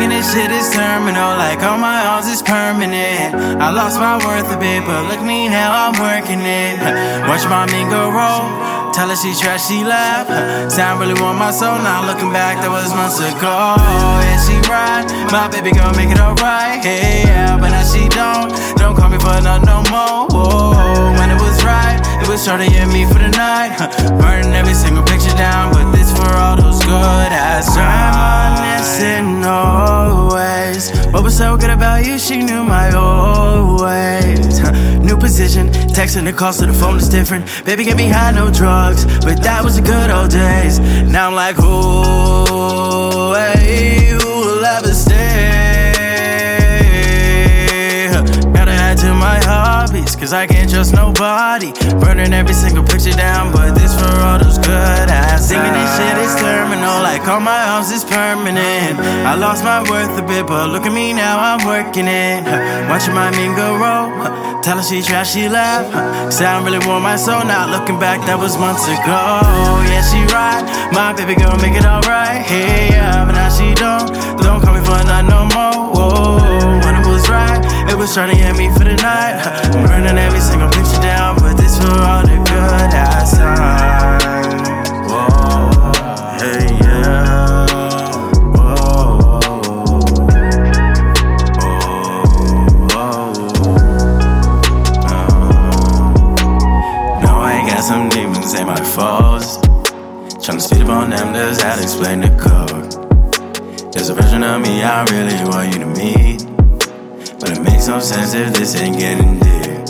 shit is terminal, like all my odds is permanent. I lost my worth a bit, but look me now, I'm working it. Watch my go roll. Tell her she trash, she laugh. Sound really want my soul. Now looking back, that was months ago. Yeah, she right. My baby girl make it alright. Hey, yeah, but now she don't. Don't call me for nothing no more. Whoa, when it was right, it was shorty and me for the night. Burning every single picture down, but this for all those good ass reminiscing was so good about you? She knew my old ways. New position, texting the cost of the phone is different. Baby, get me high, no drugs but that was the good old days. Now I'm like, who, hey, will ever stay? Gotta add to my hobbies, cause I can't trust nobody. Burning every single picture down, but this for like all my house is permanent. I lost my worth a bit, but look at me now, I'm working it. Watching my mean go roll. Tell her she trash, she laugh. Say I really want my soul. Now looking back, that was months ago. Yeah, she right. My baby girl make it alright. Hey, yeah, but now she don't. Don't call me for nothing no more. Whoa, when it was right, it was trying to get me for the night. I'm burning every single picture down, but this for all the good ass time. Some demons ain't my faults. Tryna speed up on them, does that explain the code? There's a version of me I really want you to meet. But it makes no sense if this ain't getting deep.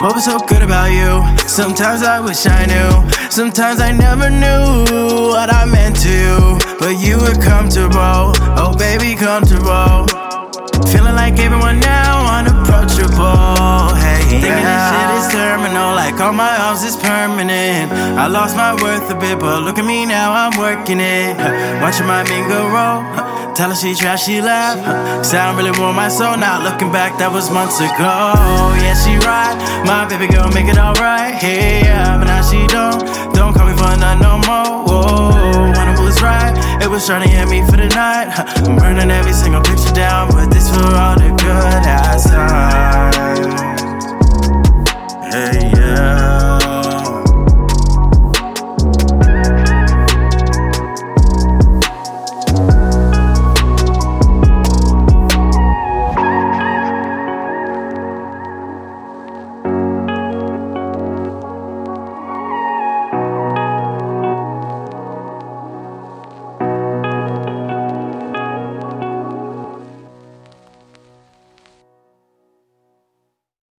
What was so good about you? Sometimes I wish I knew. Sometimes I never knew what I meant to you. But you were comfortable. Oh, baby, comfortable. Feeling like everyone now unapproachable. Hey, yeah. thinking this shit is terminal, like all my arms is permanent. I lost my worth a bit, but look at me now, I'm working it. Watching my mingle roll. Tell her she trash, she laugh. I'm really warm my soul. Now looking back, that was months ago. Yeah, she right. My baby girl make it alright. Hey, yeah, but now she don't. Don't call me for none no more. Whoa, was right. It was trying to hit me for the night. I'm burning every single picture down, but this for all the good I saw.